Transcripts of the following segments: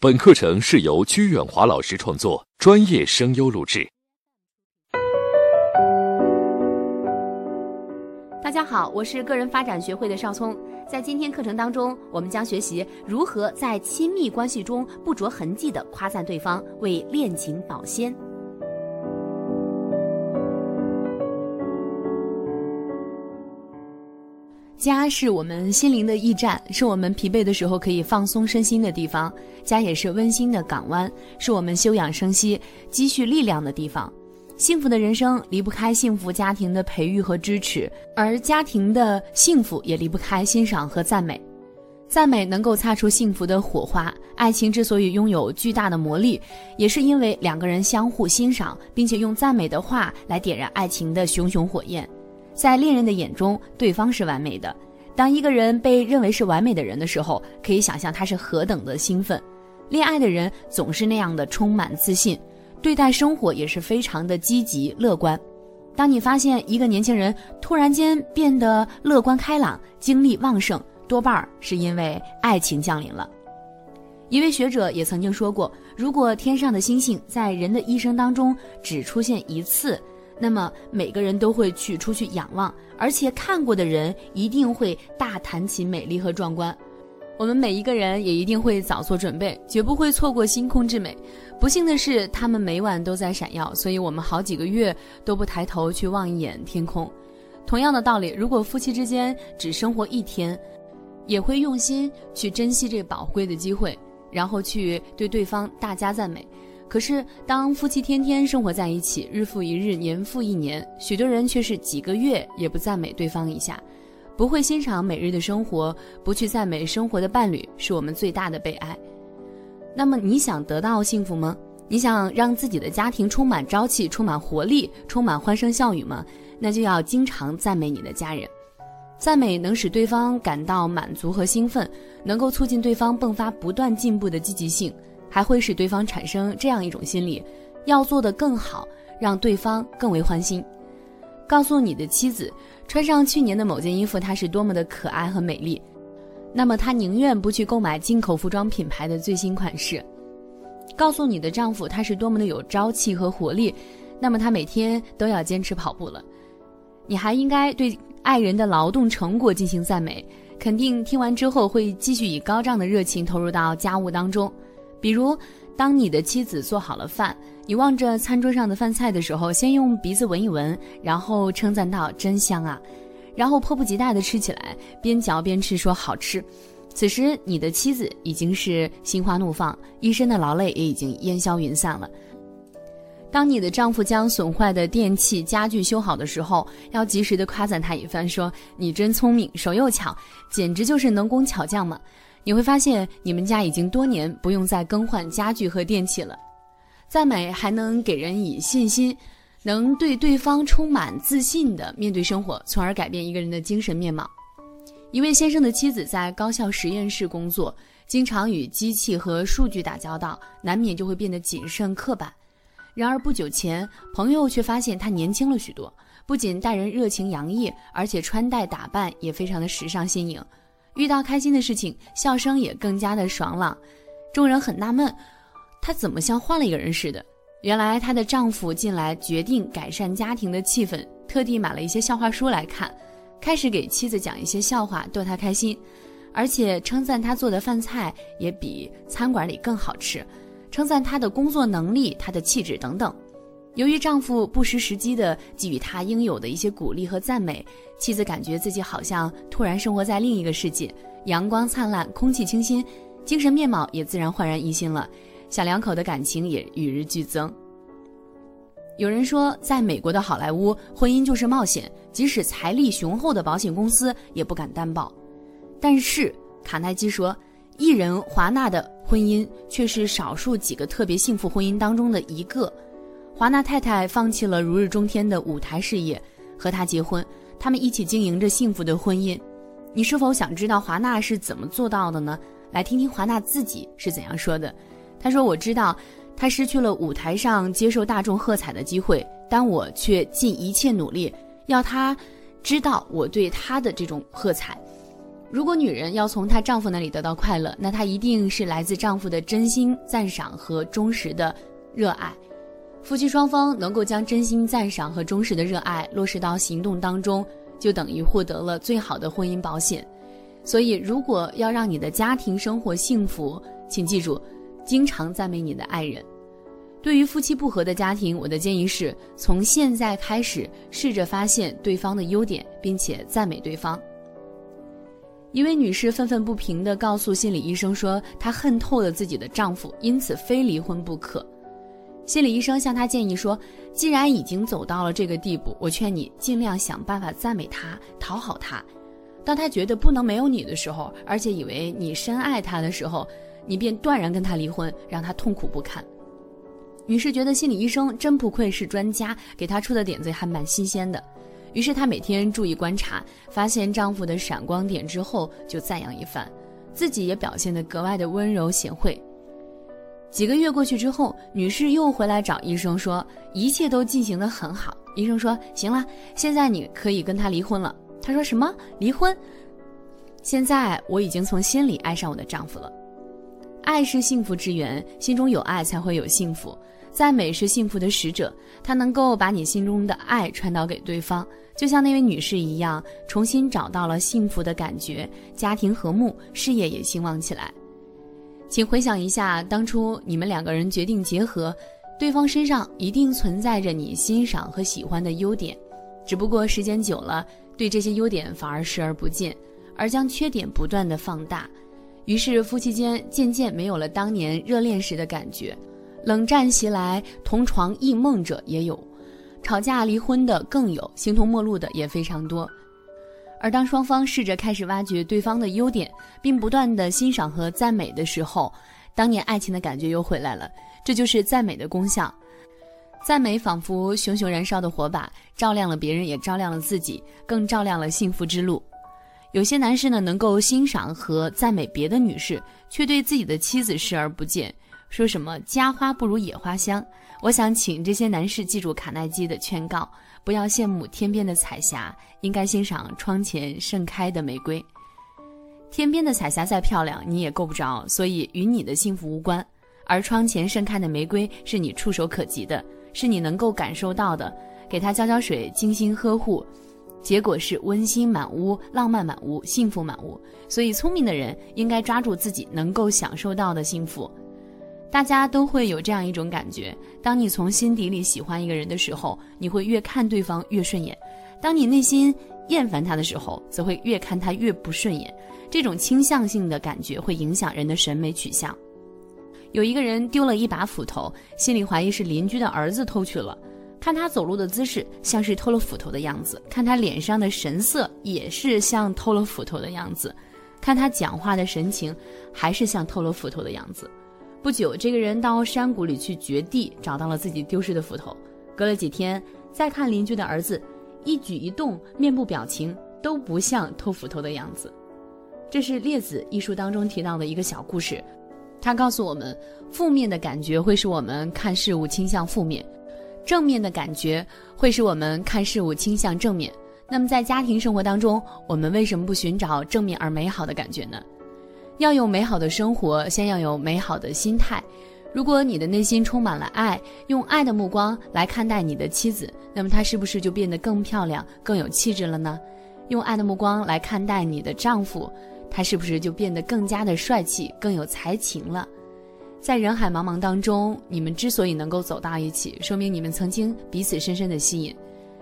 本课程是由鞠远华老师创作，专业声优录制。大家好，我是个人发展学会的邵聪。在今天课程当中，我们将学习如何在亲密关系中不着痕迹的夸赞对方，为恋情保鲜。家是我们心灵的驿站，是我们疲惫的时候可以放松身心的地方。家也是温馨的港湾，是我们休养生息、积蓄力量的地方。幸福的人生离不开幸福家庭的培育和支持，而家庭的幸福也离不开欣赏和赞美。赞美能够擦出幸福的火花。爱情之所以拥有巨大的魔力，也是因为两个人相互欣赏，并且用赞美的话来点燃爱情的熊熊火焰。在恋人的眼中，对方是完美的。当一个人被认为是完美的人的时候，可以想象他是何等的兴奋。恋爱的人总是那样的充满自信，对待生活也是非常的积极乐观。当你发现一个年轻人突然间变得乐观开朗、精力旺盛，多半是因为爱情降临了。一位学者也曾经说过，如果天上的星星在人的一生当中只出现一次，那么每个人都会去出去仰望，而且看过的人一定会大谈起美丽和壮观。我们每一个人也一定会早做准备，绝不会错过星空之美。不幸的是，他们每晚都在闪耀，所以我们好几个月都不抬头去望一眼天空。同样的道理，如果夫妻之间只生活一天，也会用心去珍惜这宝贵的机会，然后去对对方大加赞美。可是，当夫妻天天生活在一起，日复一日，年复一年，许多人却是几个月也不赞美对方一下，不会欣赏每日的生活，不去赞美生活的伴侣，是我们最大的悲哀。那么，你想得到幸福吗？你想让自己的家庭充满朝气、充满活力、充满欢声笑语吗？那就要经常赞美你的家人。赞美能使对方感到满足和兴奋，能够促进对方迸发不断进步的积极性。还会使对方产生这样一种心理，要做得更好，让对方更为欢心。告诉你的妻子，穿上去年的某件衣服，它是多么的可爱和美丽，那么他宁愿不去购买进口服装品牌的最新款式。告诉你的丈夫，他是多么的有朝气和活力，那么他每天都要坚持跑步了。你还应该对爱人的劳动成果进行赞美，肯定听完之后会继续以高涨的热情投入到家务当中。比如，当你的妻子做好了饭，你望着餐桌上的饭菜的时候，先用鼻子闻一闻，然后称赞道：“真香啊！”然后迫不及待地吃起来，边嚼边吃，说：“好吃。”此时，你的妻子已经是心花怒放，一身的劳累也已经烟消云散了。当你的丈夫将损坏的电器家具修好的时候，要及时的夸赞他一番，说：“你真聪明，手又巧，简直就是能工巧匠嘛！”你会发现，你们家已经多年不用再更换家具和电器了。赞美还能给人以信心，能对对方充满自信的面对生活，从而改变一个人的精神面貌。一位先生的妻子在高校实验室工作，经常与机器和数据打交道，难免就会变得谨慎刻板。然而不久前，朋友却发现他年轻了许多，不仅待人热情洋溢，而且穿戴打扮也非常的时尚新颖。遇到开心的事情，笑声也更加的爽朗。众人很纳闷，她怎么像换了一个人似的？原来她的丈夫近来决定改善家庭的气氛，特地买了一些笑话书来看，开始给妻子讲一些笑话逗她开心，而且称赞她做的饭菜也比餐馆里更好吃，称赞她的工作能力、她的气质等等。由于丈夫不失时机地给予她应有的一些鼓励和赞美，妻子感觉自己好像突然生活在另一个世界，阳光灿烂，空气清新，精神面貌也自然焕然一新了。小两口的感情也与日俱增。有人说，在美国的好莱坞，婚姻就是冒险，即使财力雄厚的保险公司也不敢担保。但是卡耐基说，艺人华纳的婚姻却是少数几个特别幸福婚姻当中的一个。华纳太太放弃了如日中天的舞台事业，和他结婚，他们一起经营着幸福的婚姻。你是否想知道华纳是怎么做到的呢？来听听华纳自己是怎样说的。他说：“我知道，他失去了舞台上接受大众喝彩的机会，但我却尽一切努力要他知道我对他的这种喝彩。如果女人要从她丈夫那里得到快乐，那她一定是来自丈夫的真心赞赏和忠实的热爱。夫妻双方能够将真心赞赏和忠实的热爱落实到行动当中，就等于获得了最好的婚姻保险。所以，如果要让你的家庭生活幸福，请记住，经常赞美你的爱人。对于夫妻不和的家庭，我的建议是从现在开始试着发现对方的优点，并且赞美对方。一位女士愤愤不平地告诉心理医生说，她恨透了自己的丈夫，因此非离婚不可。心理医生向她建议说，既然已经走到了这个地步，我劝你尽量想办法赞美他，讨好他。当他觉得不能没有你的时候，而且以为你深爱他的时候，你便断然跟他离婚，让他痛苦不堪。女士觉得心理医生真不愧是专家，给她出的点子还蛮新鲜的。于是她每天注意观察，发现丈夫的闪光点之后就赞扬一番，自己也表现得格外的温柔贤惠。几个月过去之后，女士又回来找医生说，一切都进行得很好。医生说：“行了，现在你可以跟他离婚了。”她说：“什么离婚？现在我已经从心里爱上我的丈夫了。爱是幸福之源，心中有爱才会有幸福。赞美是幸福的使者，它能够把你心中的爱传导给对方，就像那位女士一样，重新找到了幸福的感觉，家庭和睦，事业也兴旺起来。请回想一下，当初你们两个人决定结合，对方身上一定存在着你欣赏和喜欢的优点，只不过时间久了。”对这些优点反而视而不见，而将缺点不断的放大，于是夫妻间渐渐没有了当年热恋时的感觉，冷战袭来，同床异梦者也有，吵架离婚的更有，形同陌路的也非常多。而当双方试着开始挖掘对方的优点，并不断的欣赏和赞美的时候，当年爱情的感觉又回来了。这就是赞美的功效。赞美仿佛熊熊燃烧的火把，照亮了别人，也照亮了自己，更照亮了幸福之路。有些男士呢，能够欣赏和赞美别的女士，却对自己的妻子视而不见，说什么“家花不如野花香”。我想请这些男士记住卡耐基的劝告：不要羡慕天边的彩霞，应该欣赏窗前盛开的玫瑰。天边的彩霞再漂亮，你也够不着，所以与你的幸福无关。而窗前盛开的玫瑰，是你触手可及的。是你能够感受到的，给它浇浇水，精心呵护，结果是温馨满屋、浪漫满屋、幸福满屋。所以，聪明的人应该抓住自己能够享受到的幸福。大家都会有这样一种感觉：当你从心底里喜欢一个人的时候，你会越看对方越顺眼；当你内心厌烦他的时候，则会越看他越不顺眼。这种倾向性的感觉会影响人的审美取向。有一个人丢了一把斧头，心里怀疑是邻居的儿子偷去了。看他走路的姿势，像是偷了斧头的样子；看他脸上的神色，也是像偷了斧头的样子；看他讲话的神情，还是像偷了斧头的样子。不久，这个人到山谷里去掘地，找到了自己丢失的斧头。隔了几天，再看邻居的儿子，一举一动、面部表情都不像偷斧头的样子。这是《列子》一书当中提到的一个小故事。他告诉我们，负面的感觉会使我们看事物倾向负面，正面的感觉会使我们看事物倾向正面。那么在家庭生活当中，我们为什么不寻找正面而美好的感觉呢？要有美好的生活，先要有美好的心态。如果你的内心充满了爱，用爱的目光来看待你的妻子，那么她是不是就变得更漂亮、更有气质了呢？用爱的目光来看待你的丈夫。他是不是就变得更加的帅气、更有才情了？在人海茫茫当中，你们之所以能够走到一起，说明你们曾经彼此深深的吸引。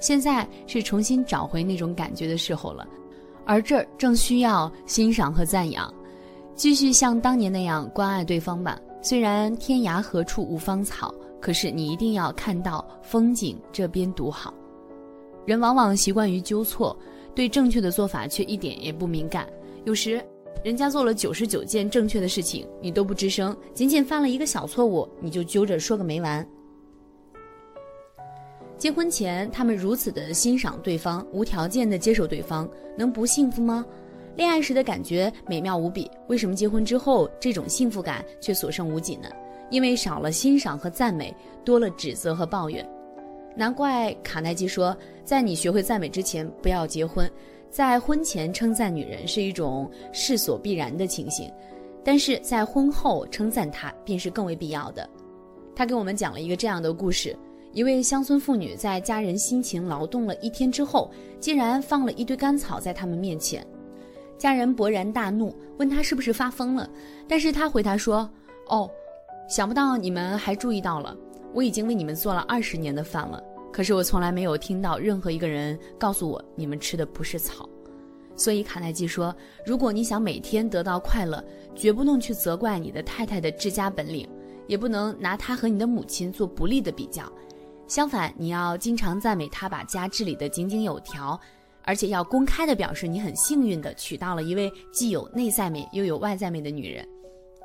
现在是重新找回那种感觉的时候了，而这正需要欣赏和赞扬，继续像当年那样关爱对方吧。虽然天涯何处无芳草，可是你一定要看到风景这边独好。人往往习惯于纠错，对正确的做法却一点也不敏感。有时，人家做了九十九件正确的事情，你都不吱声；仅仅犯了一个小错误，你就揪着说个没完。结婚前，他们如此的欣赏对方，无条件的接受对方，能不幸福吗？恋爱时的感觉美妙无比，为什么结婚之后这种幸福感却所剩无几呢？因为少了欣赏和赞美，多了指责和抱怨。难怪卡耐基说，在你学会赞美之前，不要结婚。在婚前称赞女人是一种势所必然的情形，但是在婚后称赞她便是更为必要的。他给我们讲了一个这样的故事：一位乡村妇女在家人辛勤劳动了一天之后，竟然放了一堆干草在他们面前。家人勃然大怒，问他是不是发疯了，但是他回答说：“哦，想不到你们还注意到了，我已经为你们做了二十年的饭了。”可是我从来没有听到任何一个人告诉我，你们吃的不是草。所以卡耐基说，如果你想每天得到快乐，绝不能去责怪你的太太的治家本领，也不能拿她和你的母亲做不利的比较。相反，你要经常赞美她把家治理得井井有条，而且要公开的表示你很幸运的娶到了一位既有内在美又有外在美的女人。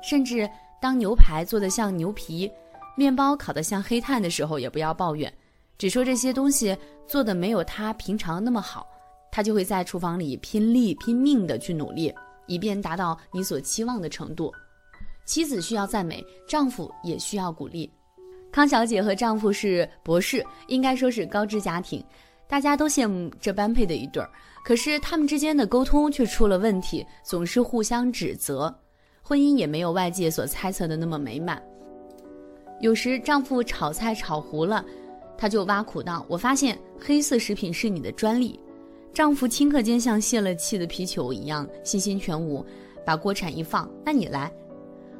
甚至当牛排做得像牛皮，面包烤得像黑炭的时候，也不要抱怨。只说这些东西做的没有他平常那么好，他就会在厨房里拼力拼命的去努力，以便达到你所期望的程度。妻子需要赞美，丈夫也需要鼓励。康小姐和丈夫是博士，应该说是高知家庭，大家都羡慕这般配的一对儿。可是他们之间的沟通却出了问题，总是互相指责，婚姻也没有外界所猜测的那么美满。有时丈夫炒菜炒糊了。她就挖苦道：“我发现黑色食品是你的专利。”丈夫顷刻间像泄了气的皮球一样，信心全无，把锅铲一放：“那你来。”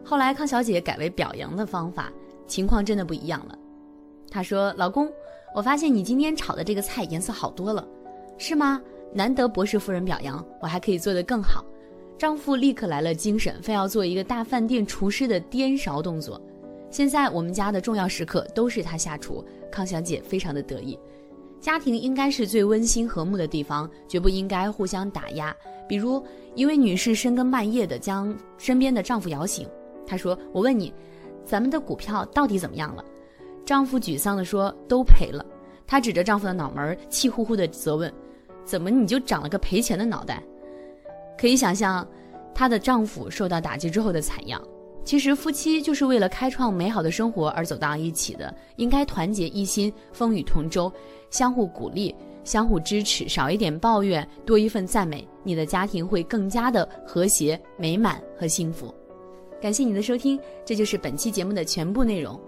后来康小姐改为表扬的方法，情况真的不一样了。她说：“老公，我发现你今天炒的这个菜颜色好多了，是吗？难得博士夫人表扬，我还可以做得更好。”丈夫立刻来了精神，非要做一个大饭店厨师的颠勺动作。现在我们家的重要时刻都是他下厨，康小姐非常的得意。家庭应该是最温馨和睦的地方，绝不应该互相打压。比如一位女士深更半夜的将身边的丈夫摇醒，她说：“我问你，咱们的股票到底怎么样了？”丈夫沮丧地说：“都赔了。”她指着丈夫的脑门，气呼呼地责问：“怎么你就长了个赔钱的脑袋？”可以想象，她的丈夫受到打击之后的惨样。其实夫妻就是为了开创美好的生活而走到一起的，应该团结一心，风雨同舟，相互鼓励，相互支持，少一点抱怨，多一份赞美，你的家庭会更加的和谐、美满和幸福。感谢你的收听，这就是本期节目的全部内容。